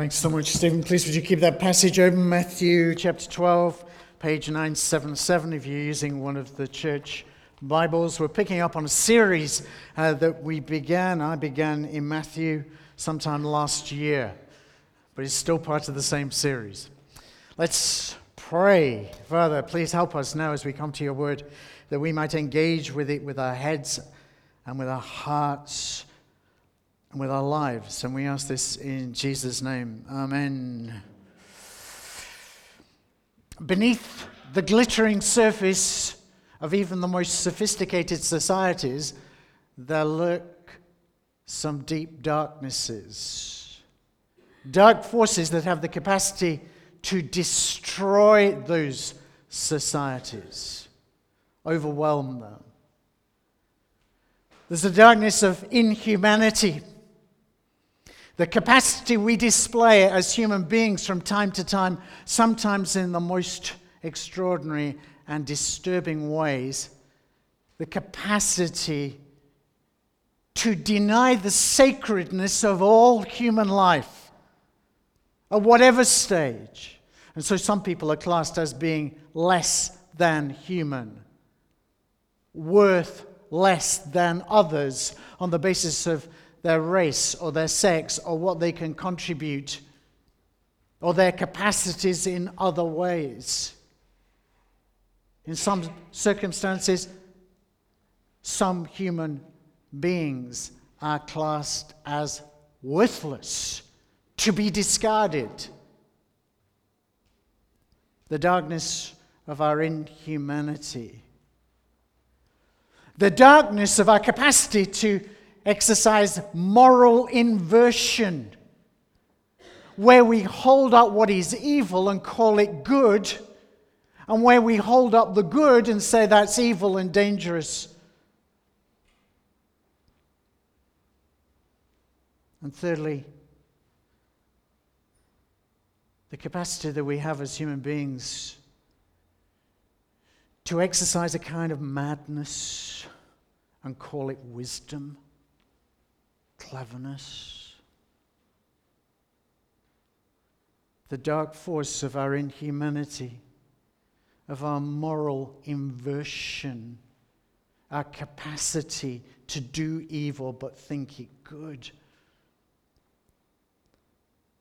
Thanks so much, Stephen. Please would you keep that passage open, Matthew chapter 12, page 977, if you're using one of the church Bibles. We're picking up on a series uh, that we began, I began in Matthew sometime last year, but it's still part of the same series. Let's pray. Father, please help us now as we come to your word that we might engage with it with our heads and with our hearts with our lives. And we ask this in Jesus' name. Amen. Beneath the glittering surface of even the most sophisticated societies, there lurk some deep darknesses. Dark forces that have the capacity to destroy those societies, overwhelm them. There's the darkness of inhumanity the capacity we display as human beings from time to time, sometimes in the most extraordinary and disturbing ways, the capacity to deny the sacredness of all human life at whatever stage. And so some people are classed as being less than human, worth less than others on the basis of their race or their sex or what they can contribute or their capacities in other ways. In some circumstances, some human beings are classed as worthless, to be discarded. The darkness of our inhumanity, the darkness of our capacity to exercise moral inversion, where we hold up what is evil and call it good, and where we hold up the good and say that's evil and dangerous. And thirdly, the capacity that we have as human beings to exercise a kind of madness and call it wisdom cleverness, the dark force of our inhumanity, of our moral inversion, our capacity to do evil but think it good,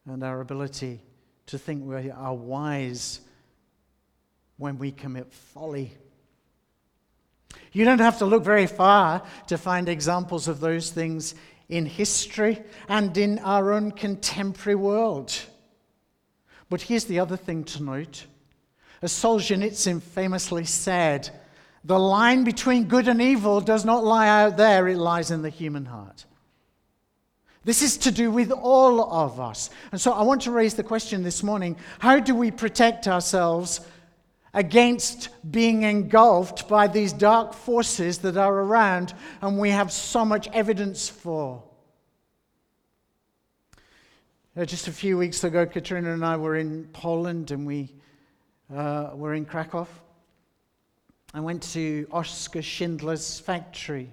and our ability to think we are wise when we commit folly. You don't have to look very far to find examples of those things in history and in our own contemporary world. But here's the other thing to note. As Solzhenitsyn famously said, the line between good and evil does not lie out there, it lies in the human heart. This is to do with all of us. And so I want to raise the question this morning how do we protect ourselves against being engulfed by these dark forces that are around and we have so much evidence for. Uh, just a few weeks ago, Katrina and I were in Poland and we uh, were in Krakow. I went to Oskar Schindler's factory.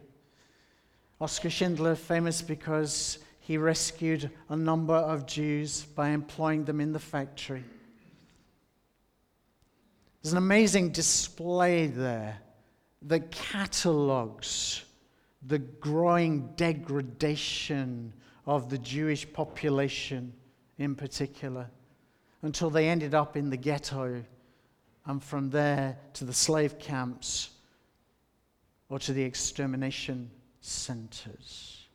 Oskar Schindler, famous because he rescued a number of Jews by employing them in the factory. There's an amazing display there that catalogues the growing degradation of the Jewish population in particular until they ended up in the ghetto and from there to the slave camps or to the extermination centers.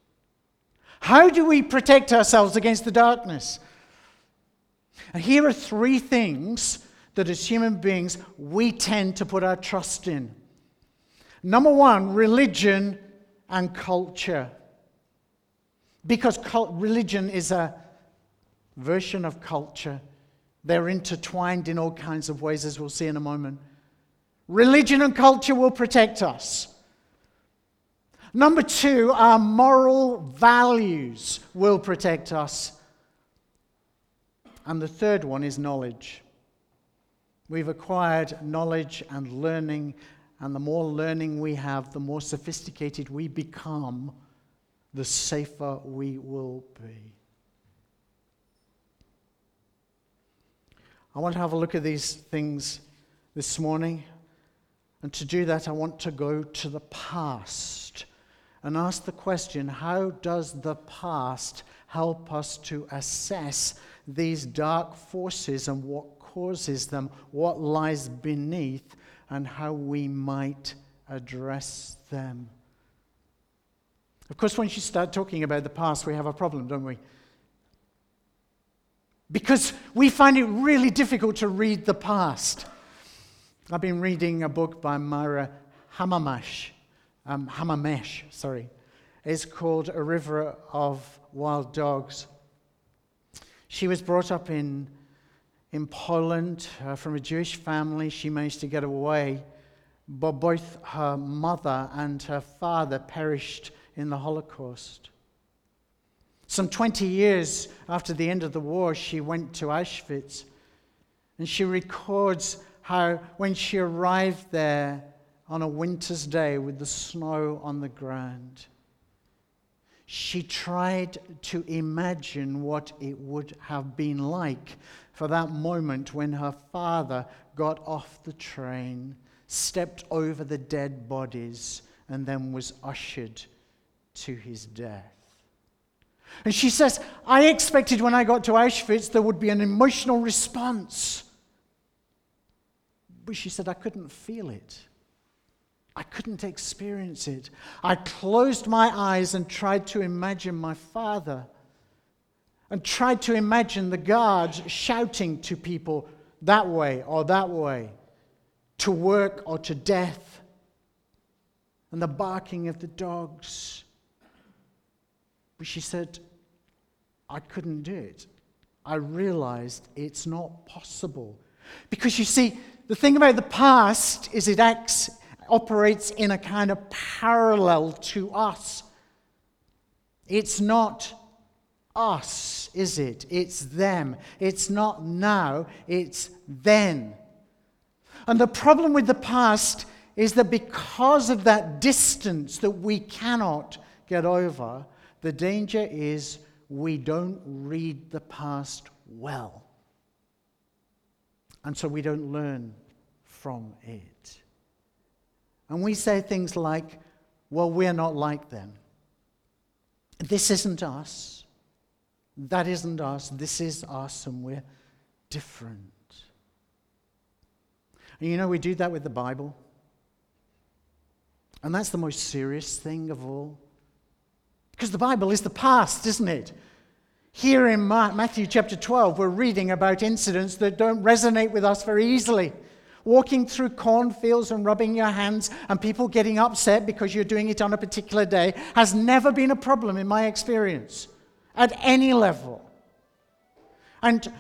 How do we protect ourselves against the darkness? And here are three things that as human beings we tend to put our trust in. Number one, religion and culture. Because cult, religion is a version of culture. They're intertwined in all kinds of ways, as we'll see in a moment. Religion and culture will protect us. Number two, our moral values will protect us. And the third one is knowledge. We've acquired knowledge and learning, and the more learning we have, the more sophisticated we become, the safer we will be. I want to have a look at these things this morning. And to do that, I want to go to the past and ask the question how does the past help us to assess these dark forces and what causes them, what lies beneath, and how we might address them? Of course, once you start talking about the past, we have a problem, don't we? Because we find it really difficult to read the past. I've been reading a book by Myra Hamamash, um, Hamermesh, sorry. It's called A River of Wild Dogs. She was brought up in, in Poland uh, from a Jewish family. She managed to get away, but both her mother and her father perished in the Holocaust. Some 20 years after the end of the war, she went to Auschwitz. And she records how, when she arrived there on a winter's day with the snow on the ground, she tried to imagine what it would have been like for that moment when her father got off the train, stepped over the dead bodies, and then was ushered to his death. And she says, I expected when I got to Auschwitz there would be an emotional response. But she said, I couldn't feel it. I couldn't experience it. I closed my eyes and tried to imagine my father and tried to imagine the guards shouting to people that way or that way, to work or to death, and the barking of the dogs. But she said, I couldn't do it. I realized it's not possible. Because you see, the thing about the past is it acts, operates in a kind of parallel to us. It's not us, is it? It's them. It's not now, it's then. And the problem with the past is that because of that distance that we cannot get over, the danger is we don't read the past well. And so we don't learn from it. And we say things like, well, we're not like them. This isn't us. That isn't us. This is us, and we're different. And you know, we do that with the Bible. And that's the most serious thing of all. Because the Bible is the past, isn't it? Here in Matthew chapter 12, we're reading about incidents that don't resonate with us very easily. Walking through cornfields and rubbing your hands and people getting upset because you're doing it on a particular day has never been a problem in my experience at any level. And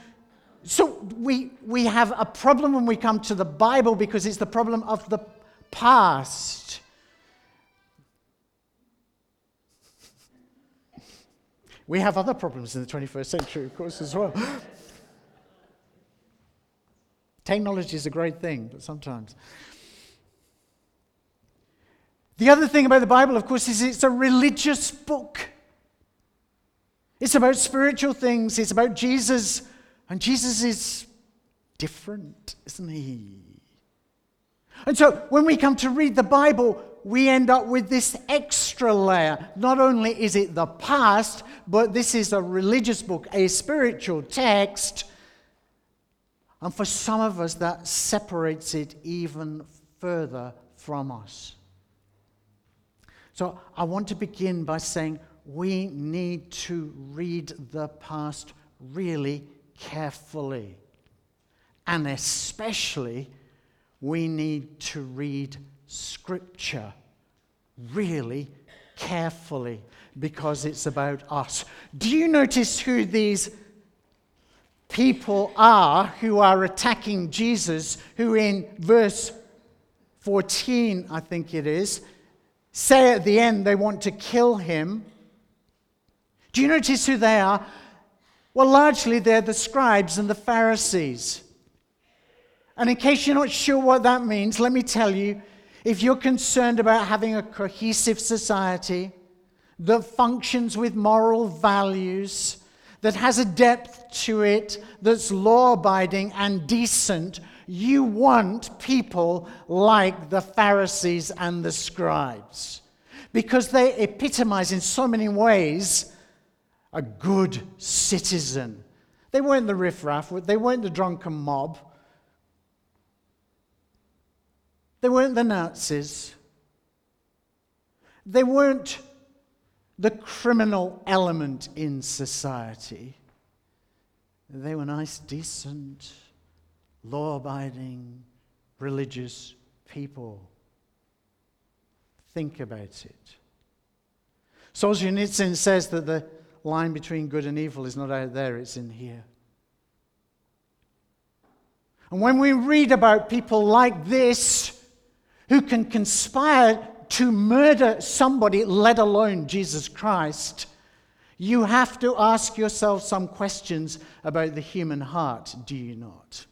so we, we have a problem when we come to the Bible because it's the problem of the past. We have other problems in the 21st century, of course, as well. Technology is a great thing, but sometimes. The other thing about the Bible, of course, is it's a religious book. It's about spiritual things, it's about Jesus, and Jesus is different, isn't he? And so when we come to read the Bible, we end up with this extra layer. Not only is it the past, but this is a religious book, a spiritual text. And for some of us, that separates it even further from us. So I want to begin by saying we need to read the past really carefully. And especially, we need to read Scripture really carefully because it's about us. Do you notice who these people are who are attacking Jesus, who in verse 14, I think it is, say at the end they want to kill him? Do you notice who they are? Well, largely they're the scribes and the Pharisees. And in case you're not sure what that means, let me tell you if you're concerned about having a cohesive society that functions with moral values, that has a depth to it, that's law abiding and decent, you want people like the Pharisees and the scribes. Because they epitomize in so many ways a good citizen. They weren't the riffraff, they weren't the drunken mob, they weren't the Nazis, they weren't the criminal element in society. They were nice, decent, law abiding, religious people. Think about it. Solzhenitsyn says that the line between good and evil is not out there, it's in here. And when we read about people like this who can conspire to murder somebody, let alone Jesus Christ, you have to ask yourself some questions about the human heart, do you not?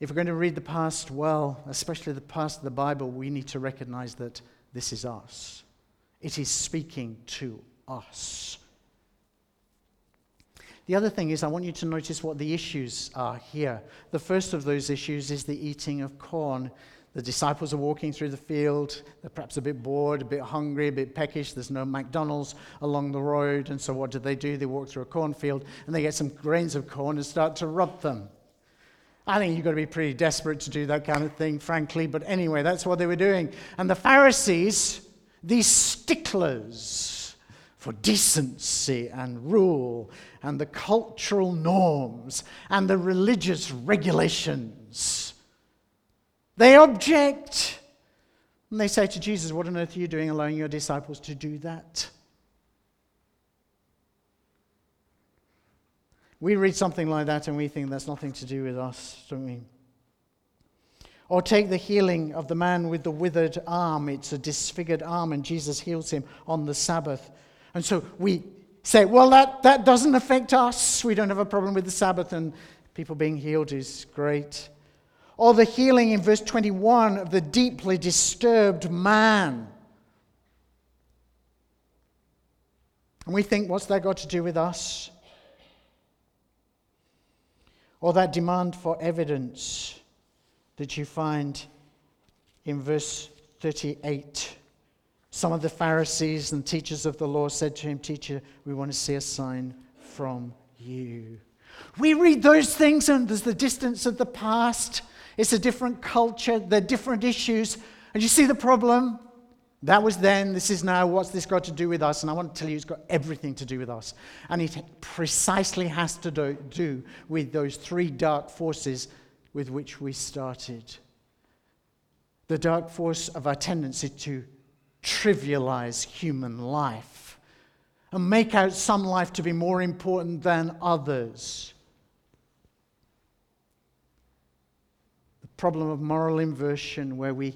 If we're going to read the past well, especially the past of the Bible, we need to recognize that this is us. It is speaking to us. The other thing is, I want you to notice what the issues are here. The first of those issues is the eating of corn. The disciples are walking through the field. They're perhaps a bit bored, a bit hungry, a bit peckish. There's no McDonald's along the road. And so, what do they do? They walk through a cornfield and they get some grains of corn and start to rub them. I think you've got to be pretty desperate to do that kind of thing, frankly. But anyway, that's what they were doing. And the Pharisees, these sticklers for decency and rule and the cultural norms and the religious regulations, they object. And they say to Jesus, What on earth are you doing allowing your disciples to do that? We read something like that and we think that's nothing to do with us, don't we? Or take the healing of the man with the withered arm. It's a disfigured arm, and Jesus heals him on the Sabbath. And so we say, well, that, that doesn't affect us. We don't have a problem with the Sabbath, and people being healed is great. Or the healing in verse 21 of the deeply disturbed man. And we think, what's that got to do with us? or that demand for evidence that you find in verse 38. Some of the Pharisees and teachers of the law said to him, Teacher, we want to see a sign from you. We read those things, and there's the distance of the past. It's a different culture, they're different issues. And you see the problem? That was then, this is now. What's this got to do with us? And I want to tell you, it's got everything to do with us. And it precisely has to do, do with those three dark forces with which we started the dark force of our tendency to trivialize human life and make out some life to be more important than others. The problem of moral inversion, where we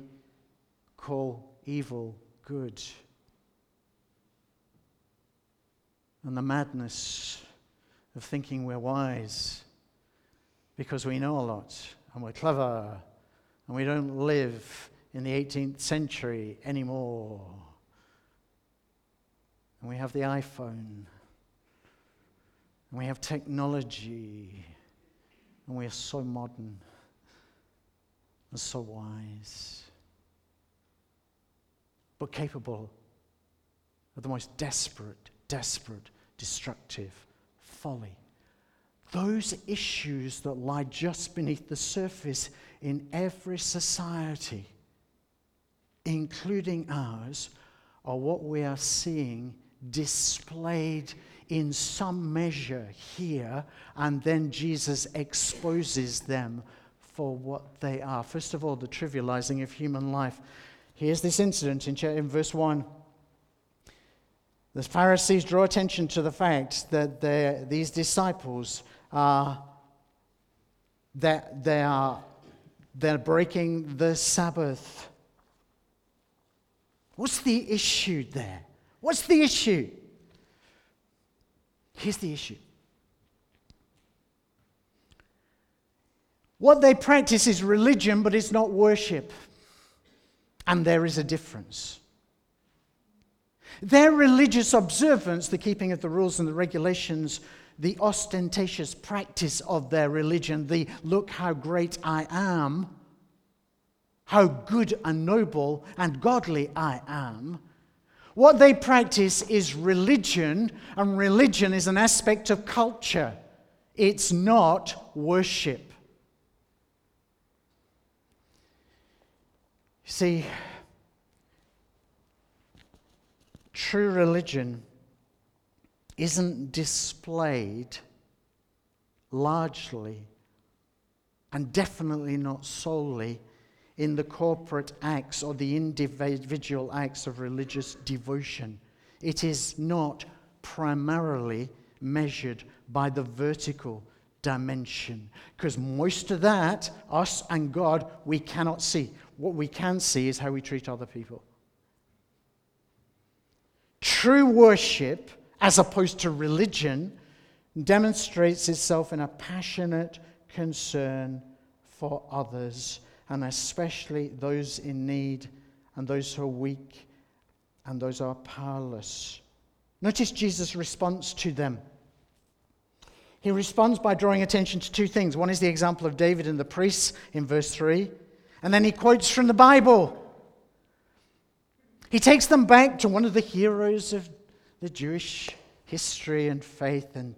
call evil good. And the madness of thinking we're wise because we know a lot and we're clever and we don't live in the 18th century anymore. And we have the iPhone and we have technology and we are so modern and so wise but capable of the most desperate, desperate, destructive folly. Those issues that lie just beneath the surface in every society, including ours, are what we are seeing displayed in some measure here, and then Jesus exposes them for what they are. First of all, the trivializing of human life. Here's this incident in, verse 1. The Pharisees draw attention to the fact that these disciples are that they are they're breaking the Sabbath. What's the issue there? What's the issue? Here's the issue. What they practice is religion, but it's not worship. And there is a difference. Their religious observance, the keeping of the rules and the regulations, the ostentatious practice of their religion, the look how great I am, how good and noble and godly I am. What they practice is religion, and religion is an aspect of culture. It's not worship. See, true religion isn't displayed largely and definitely not solely in the corporate acts or the individual acts of religious devotion. It is not primarily measured by the vertical dimension because most of that, us and God, we cannot see. What we can see is how we treat other people. True worship, as opposed to religion, demonstrates itself in a passionate concern for others, and especially those in need and those who are weak and those who are powerless. Notice Jesus' response to them. He responds by drawing attention to two things. One is the example of David and the priests in verse 3, and then he quotes from the Bible. He takes them back to one of the heroes of the Jewish history and faith. And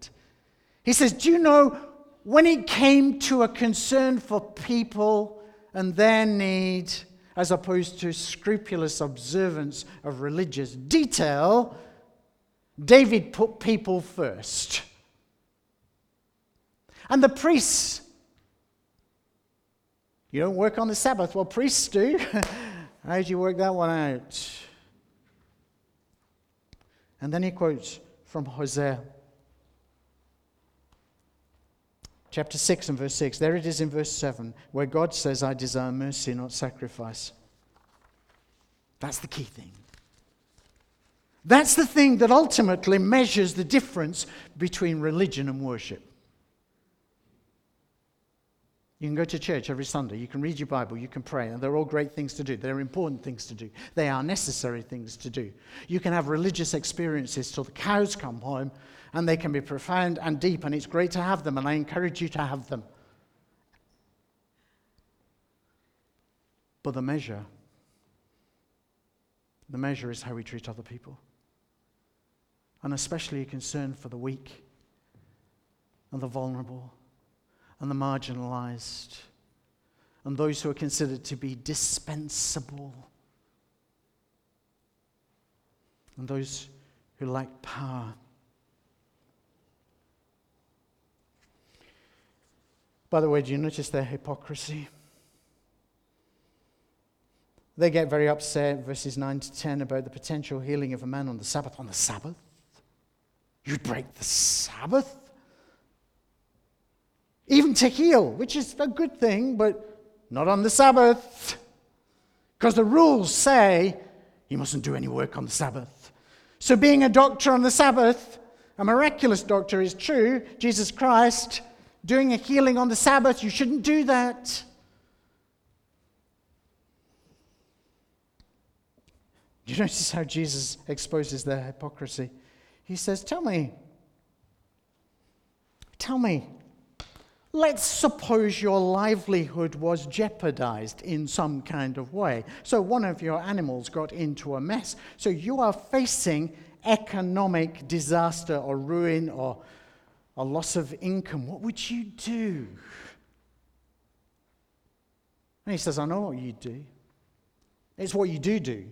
he says, Do you know when it came to a concern for people and their need, as opposed to scrupulous observance of religious detail, David put people first. And the priests, you don't work on the Sabbath. Well, priests do. How do you work that one out? And then he quotes from Hosea. Chapter 6 and verse 6. There it is in verse 7, where God says, I desire mercy, not sacrifice. That's the key thing. That's the thing that ultimately measures the difference between religion and worship. You can go to church every Sunday. You can read your Bible. You can pray. And they're all great things to do. They're important things to do. They are necessary things to do. You can have religious experiences till the cows come home, and they can be profound and deep, and it's great to have them, and I encourage you to have them. But the measure, the measure is how we treat other people. And especially a concern for the weak and the vulnerable and the marginalized and those who are considered to be dispensable and those who lack power. By the way, do you notice their hypocrisy? They get very upset, verses 9 to 10, about the potential healing of a man on the Sabbath. On the Sabbath? You'd break the Sabbath? even to heal, which is a good thing, but not on the Sabbath. Because the rules say you mustn't do any work on the Sabbath. So, being a doctor on the Sabbath, a miraculous doctor is true, Jesus Christ, doing a healing on the Sabbath, you shouldn't do that. Do you notice how Jesus exposes their hypocrisy? He says, Tell me, tell me, Let's suppose your livelihood was jeopardized in some kind of way. So one of your animals got into a mess. So you are facing economic disaster or ruin or a loss of income. What would you do? And he says, I know what you do. It's what you do do.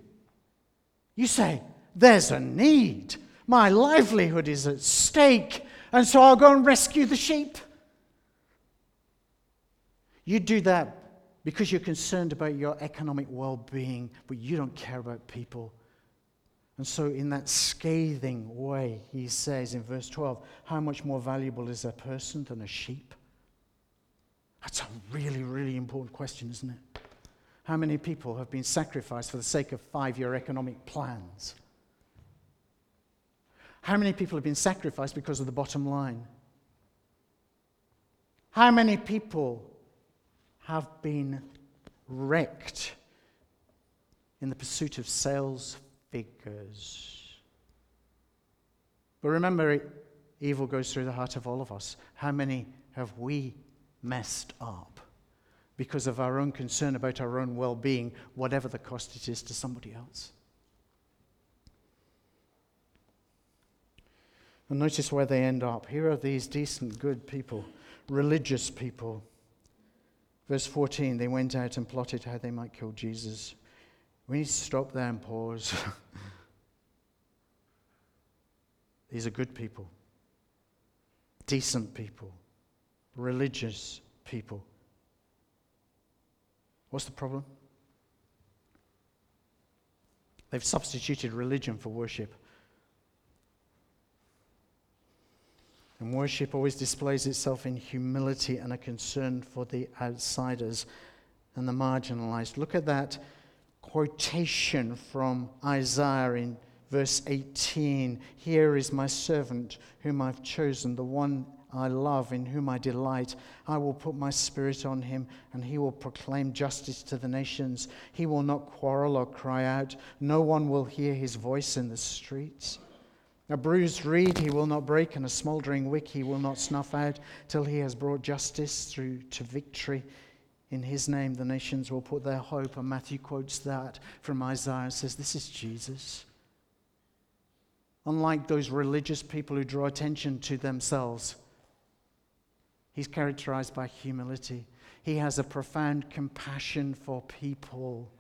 You say, There's a need. My livelihood is at stake, and so I'll go and rescue the sheep. You do that because you're concerned about your economic well being, but you don't care about people. And so, in that scathing way, he says in verse 12, How much more valuable is a person than a sheep? That's a really, really important question, isn't it? How many people have been sacrificed for the sake of five year economic plans? How many people have been sacrificed because of the bottom line? How many people have been wrecked in the pursuit of sales figures. But remember, evil goes through the heart of all of us. How many have we messed up because of our own concern about our own well being, whatever the cost it is to somebody else? And notice where they end up. Here are these decent, good people, religious people. Verse 14 they went out and plotted how they might kill Jesus. We need to stop there and pause. These are good people, decent people, religious people. What's the problem? They've substituted religion for worship. And worship always displays itself in humility and a concern for the outsiders and the marginalized. Look at that quotation from Isaiah in verse 18 Here is my servant whom I've chosen, the one I love, in whom I delight. I will put my spirit on him, and he will proclaim justice to the nations. He will not quarrel or cry out. No one will hear his voice in the streets. A bruised reed he will not break, and a smouldering wick he will not snuff out till he has brought justice through to victory. In his name, the nations will put their hope. And Matthew quotes that from Isaiah and says, This is Jesus. Unlike those religious people who draw attention to themselves, he's characterized by humility. He has a profound compassion for people.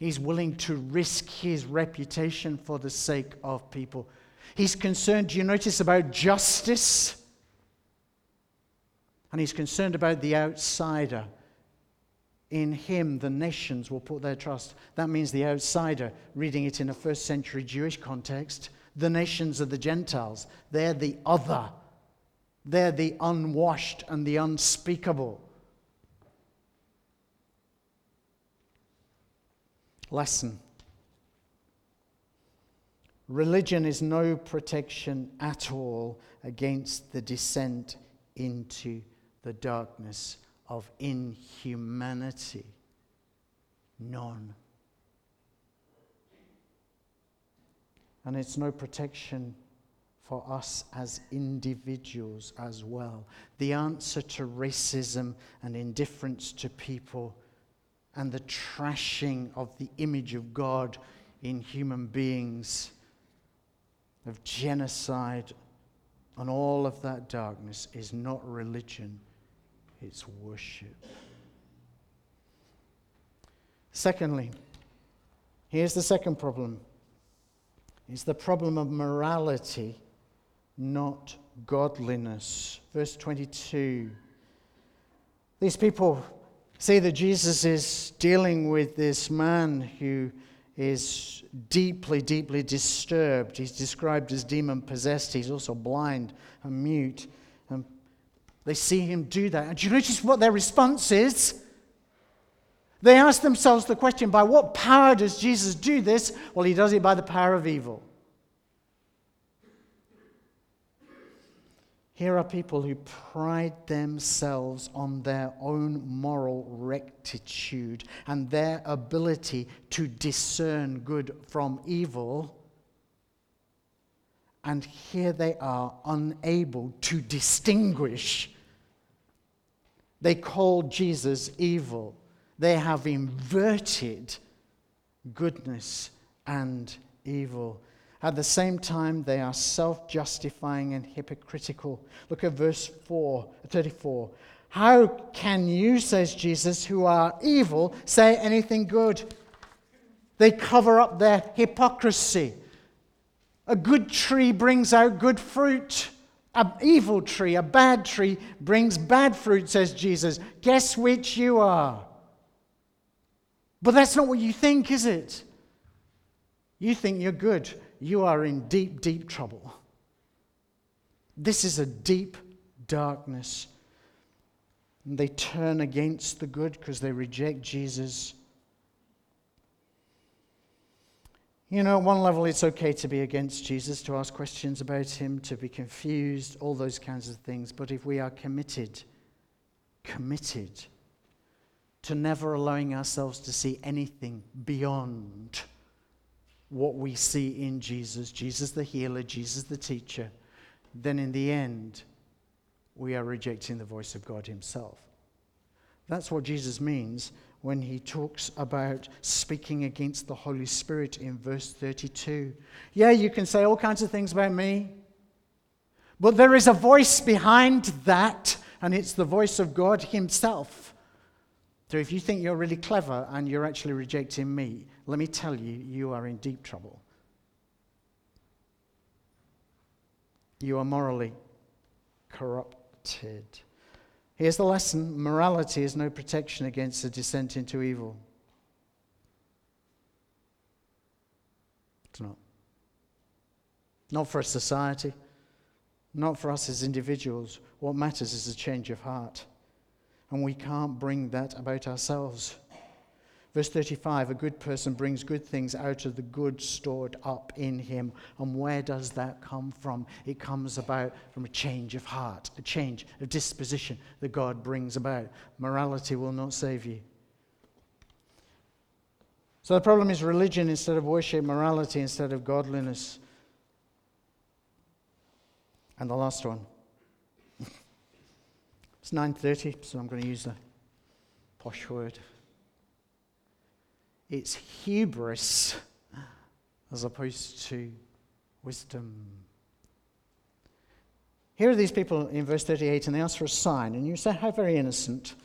He's willing to risk his reputation for the sake of people. He's concerned, do you notice, about justice? And he's concerned about the outsider. In him, the nations will put their trust. That means the outsider, reading it in a first century Jewish context, the nations are the Gentiles. They're the other, they're the unwashed and the unspeakable. lesson. Religion is no protection at all against the descent into the darkness of inhumanity. None. And it's no protection for us as individuals as well. The answer to racism and indifference to people and the trashing of the image of God in human beings, of genocide, and all of that darkness is not religion, it's worship. Secondly, here's the second problem it's the problem of morality, not godliness. Verse 22. These people say that Jesus is dealing with this man who is deeply, deeply disturbed. He's described as demon possessed. He's also blind and mute. They see him do that. And do you notice what their response is? They ask themselves the question by what power does Jesus do this? Well, he does it by the power of evil. Here are people who pride themselves on their own moral rectitude and their ability to discern good from evil. And here they are unable to distinguish. They call Jesus evil. They have inverted goodness and evil. At the same time, they are self justifying and hypocritical. Look at verse 4, 34. How can you, says Jesus, who are evil, say anything good? They cover up their hypocrisy. A good tree brings out good fruit. An evil tree, a bad tree, brings bad fruit, says Jesus. Guess which you are? But that's not what you think, is it? You think you're good you are in deep, deep trouble. This is a deep darkness. And they turn against the good because they reject Jesus. You know, at one level, it's okay to be against Jesus, to ask questions about him, to be confused, all those kinds of things. But if we are committed, committed to never allowing ourselves to see anything beyond what we see in Jesus, Jesus the healer, Jesus the teacher, then in the end, we are rejecting the voice of God Himself. That's what Jesus means when he talks about speaking against the Holy Spirit in verse 32. Yeah, you can say all kinds of things about me, but there is a voice behind that, and it's the voice of God Himself. So if you think you're really clever and you're actually rejecting me, let me tell you, you are in deep trouble. You are morally corrupted. Here's the lesson morality is no protection against a descent into evil. It's not. Not for a society, not for us as individuals. What matters is a change of heart. And we can't bring that about ourselves. Verse 35 A good person brings good things out of the good stored up in him. And where does that come from? It comes about from a change of heart, a change of disposition that God brings about. Morality will not save you. So the problem is religion instead of worship, morality instead of godliness. And the last one. it's 9:30, so I'm going to use a posh word. It's hubris as opposed to wisdom. Here are these people in verse 38, and they ask for a sign. And you say, How very innocent.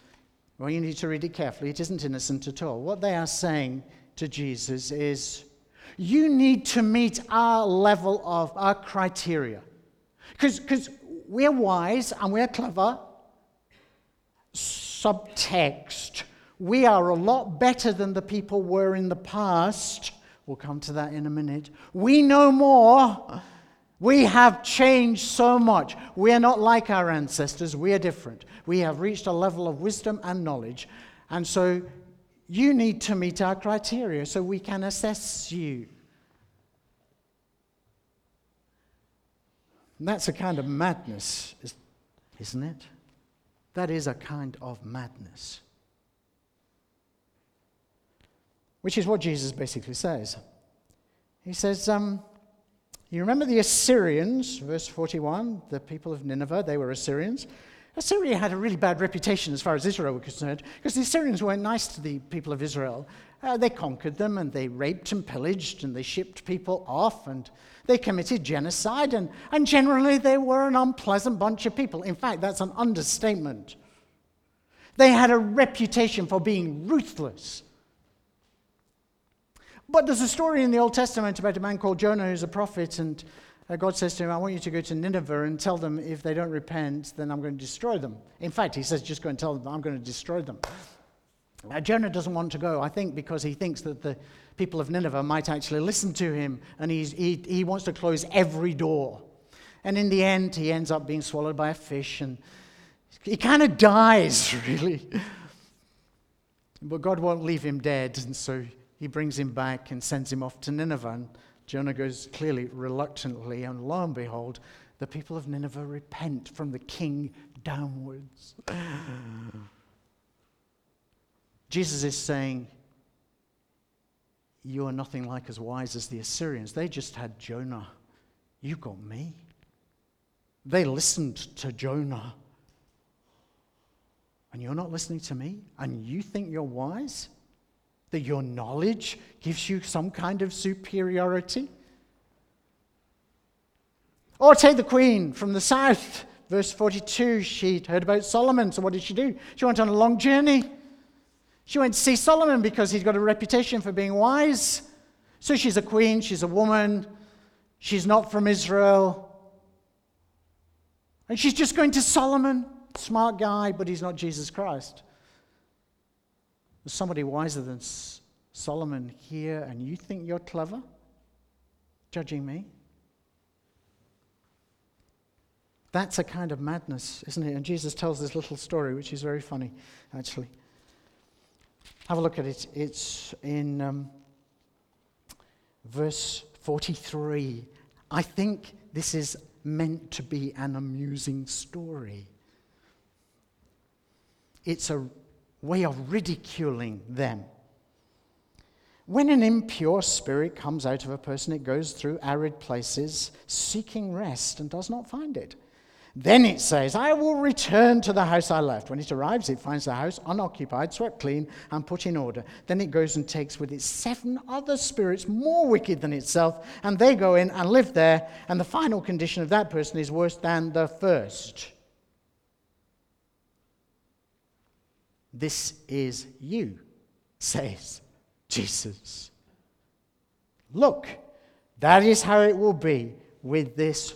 Well, you need to read it carefully. It isn't innocent at all. What they are saying to Jesus is, You need to meet our level of our criteria. Because we're wise and we're clever. Subtext we are a lot better than the people were in the past. We'll come to that in a minute. We know more. We have changed so much. We are not like our ancestors. We are different. We have reached a level of wisdom and knowledge. And so you need to meet our criteria so we can assess you. And that's a kind of madness, isn't it? That is a kind of madness. Which is what Jesus basically says. He says, um, You remember the Assyrians, verse 41, the people of Nineveh, they were Assyrians. Assyria had a really bad reputation as far as Israel was concerned because the Assyrians weren't nice to the people of Israel. Uh, they conquered them and they raped and pillaged and they shipped people off and they committed genocide and, and generally they were an unpleasant bunch of people. In fact, that's an understatement. They had a reputation for being ruthless but there's a story in the Old Testament about a man called Jonah who's a prophet, and uh, God says to him, I want you to go to Nineveh and tell them if they don't repent, then I'm going to destroy them. In fact, he says, just go and tell them I'm going to destroy them. Now, Jonah doesn't want to go, I think, because he thinks that the people of Nineveh might actually listen to him, and he, he wants to close every door. And in the end, he ends up being swallowed by a fish, and he kind of dies, really. But God won't leave him dead, and so he brings him back and sends him off to Nineveh. And Jonah goes clearly reluctantly, and lo and behold, the people of Nineveh repent from the king downwards. Jesus is saying, You are nothing like as wise as the Assyrians. They just had Jonah. You got me. They listened to Jonah. And you're not listening to me? And you think you're wise? That your knowledge gives you some kind of superiority? Or take the queen from the south, verse 42. She'd heard about Solomon, so what did she do? She went on a long journey. She went to see Solomon because he's got a reputation for being wise. So she's a queen, she's a woman, she's not from Israel. And she's just going to Solomon, smart guy, but he's not Jesus Christ. There's somebody wiser than Solomon here, and you think you're clever? Judging me? That's a kind of madness, isn't it? And Jesus tells this little story, which is very funny, actually. Have a look at it. It's in um, verse 43. I think this is meant to be an amusing story. It's a way of ridiculing them. When an impure spirit comes out of a person, it goes through arid places seeking rest and does not find it. Then it says, I will return to the house I left. When it arrives, it finds the house unoccupied, swept clean, and put in order. Then it goes and takes with it seven other spirits more wicked than itself, and they go in and live there. And the final condition of that person is worse than the first. This is you, says Jesus. Look, that is how it will be with this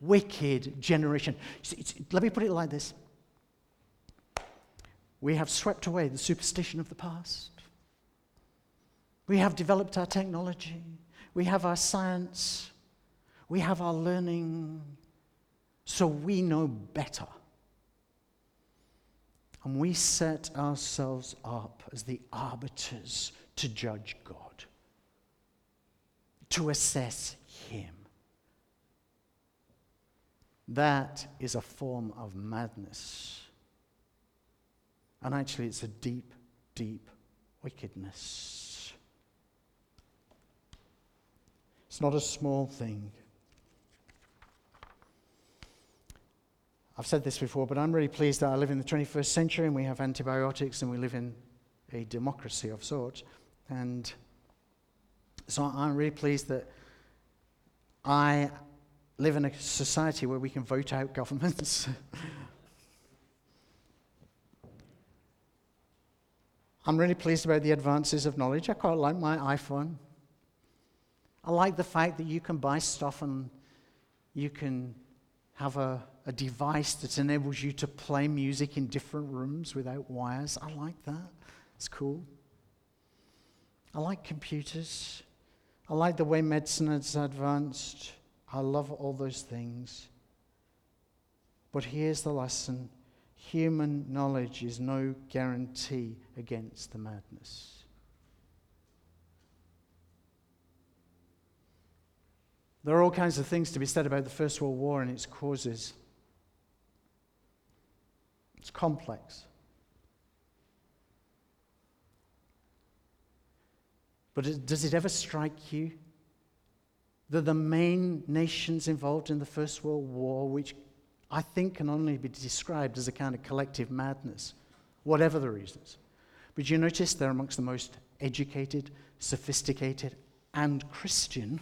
wicked generation. let me put it like this We have swept away the superstition of the past, we have developed our technology, we have our science, we have our learning, so we know better. And we set ourselves up as the arbiters to judge God, to assess Him. That is a form of madness. And actually, it's a deep, deep wickedness. It's not a small thing. I've said this before, but I'm really pleased that I live in the 21st century and we have antibiotics and we live in a democracy of sorts. And so I'm really pleased that I live in a society where we can vote out governments. I'm really pleased about the advances of knowledge. I quite like my iPhone. I like the fact that you can buy stuff and you can have a, a device that enables you to play music in different rooms without wires. I like that. It's cool. I like computers. I like the way medicine has advanced. I love all those things. But here's the lesson human knowledge is no guarantee against the madness. There are all kinds of things to be said about the First World War and its causes. It's complex. But does it ever strike you that the main nations involved in the First World War, which I think can only be described as a kind of collective madness, whatever the reasons, but you notice they're amongst the most educated, sophisticated, and Christian.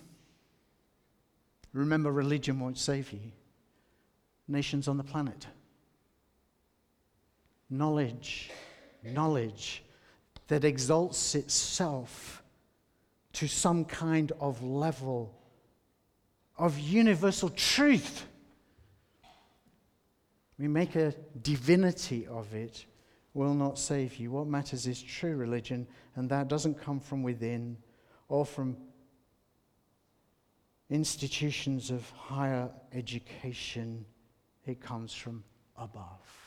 Remember, religion won't save you. Nations on the planet. Knowledge, knowledge that exalts itself to some kind of level of universal truth. We make a divinity of it, will not save you. What matters is true religion, and that doesn't come from within or from institutions of higher education, it comes from above.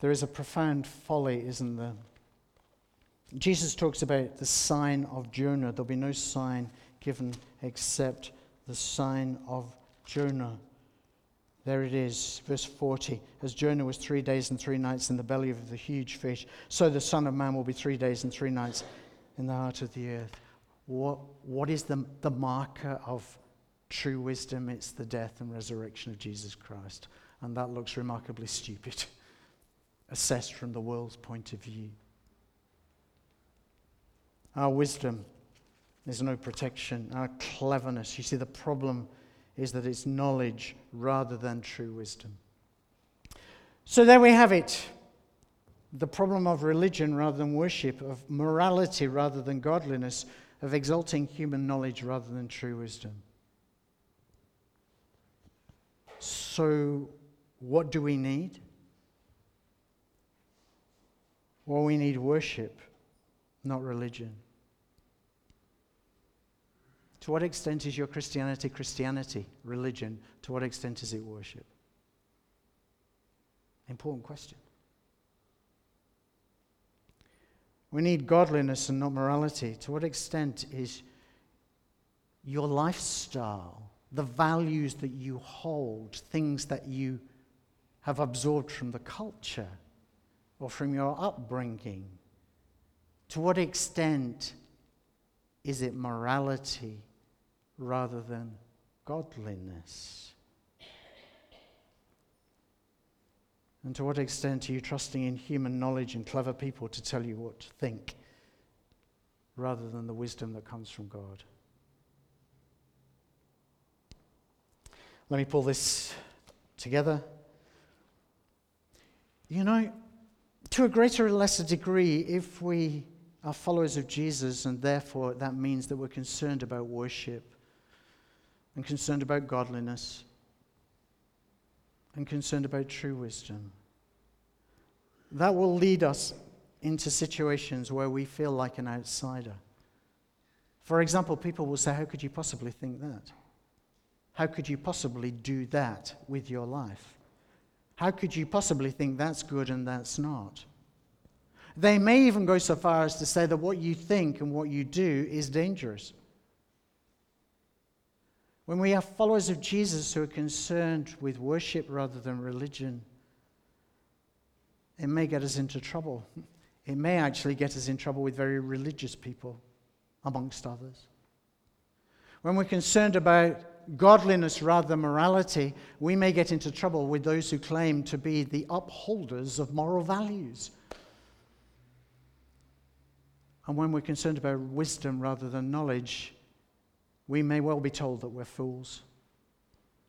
There is a profound folly, isn't there? Jesus talks about the sign of Jonah. There'll be no sign given except the sign of Jonah. There it is, verse 40. As Jonah was three days and three nights in the belly of the huge fish, so the Son of Man will be three days and three nights in the heart of the earth. What, what is the, the marker of true wisdom? It's the death and resurrection of Jesus Christ. And that looks remarkably stupid. assessed from the world's point of view. Our wisdom, there's no protection. Our cleverness, you see, the problem is that it's knowledge rather than true wisdom. So there we have it. The problem of religion rather than worship, of morality rather than godliness, of exalting human knowledge rather than true wisdom. So, what do we need? Well, we need worship, not religion. To what extent is your Christianity Christianity, religion? To what extent is it worship? Important question. We need godliness and not morality. To what extent is your lifestyle, the values that you hold, things that you have absorbed from the culture, or from your upbringing? To what extent is it morality rather than godliness? And to what extent are you trusting in human knowledge and clever people to tell you what to think rather than the wisdom that comes from God? Let me pull this together. You know, to a greater or lesser degree, if we are followers of Jesus, and therefore that means that we're concerned about worship and concerned about godliness and concerned about true wisdom. That will lead us into situations where we feel like an outsider. For example, people will say, How could you possibly think that? How could you possibly do that with your life? How could you possibly think that's good and that's not? They may even go so far as to say that what you think and what you do is dangerous. When we are followers of Jesus who are concerned with worship rather than religion, it may get us into trouble. It may actually get us in trouble with very religious people, amongst others. When we're concerned about godliness rather than morality, we may get into trouble with those who claim to be the upholders of moral values. And when we're concerned about wisdom rather than knowledge, we may well be told that we're fools.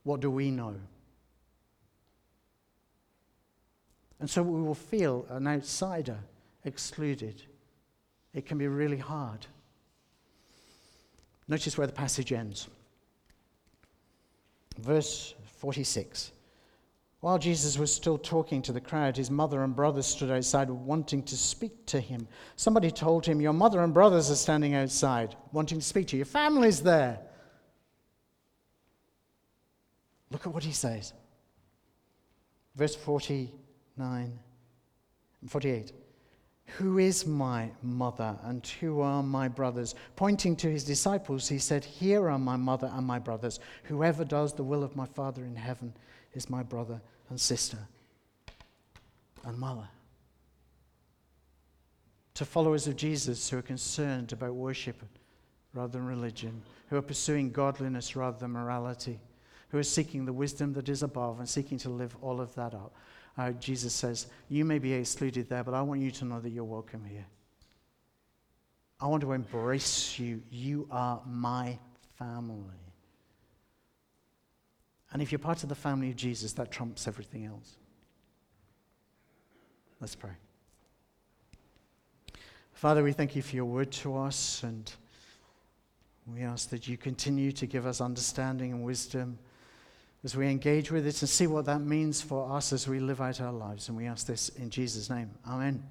What do we know? And so we will feel an outsider, excluded. It can be really hard. Notice where the passage ends. Verse 46. While Jesus was still talking to the crowd, his mother and brothers stood outside wanting to speak to him. Somebody told him, Your mother and brothers are standing outside wanting to speak to you. Your family's there. Look at what he says. Verse 49 and 48. Who is my mother and who are my brothers? Pointing to his disciples, he said, Here are my mother and my brothers. Whoever does the will of my Father in heaven is my brother and sister and mother. To followers of Jesus who are concerned about worship rather than religion, who are pursuing godliness rather than morality, who are seeking the wisdom that is above and seeking to live all of that up. Uh, Jesus says, You may be excluded there, but I want you to know that you're welcome here. I want to embrace you. You are my family. And if you're part of the family of Jesus, that trumps everything else. Let's pray. Father, we thank you for your word to us, and we ask that you continue to give us understanding and wisdom as we engage with it and see what that means for us as we live out our lives. And we ask this in Jesus' name. Amen.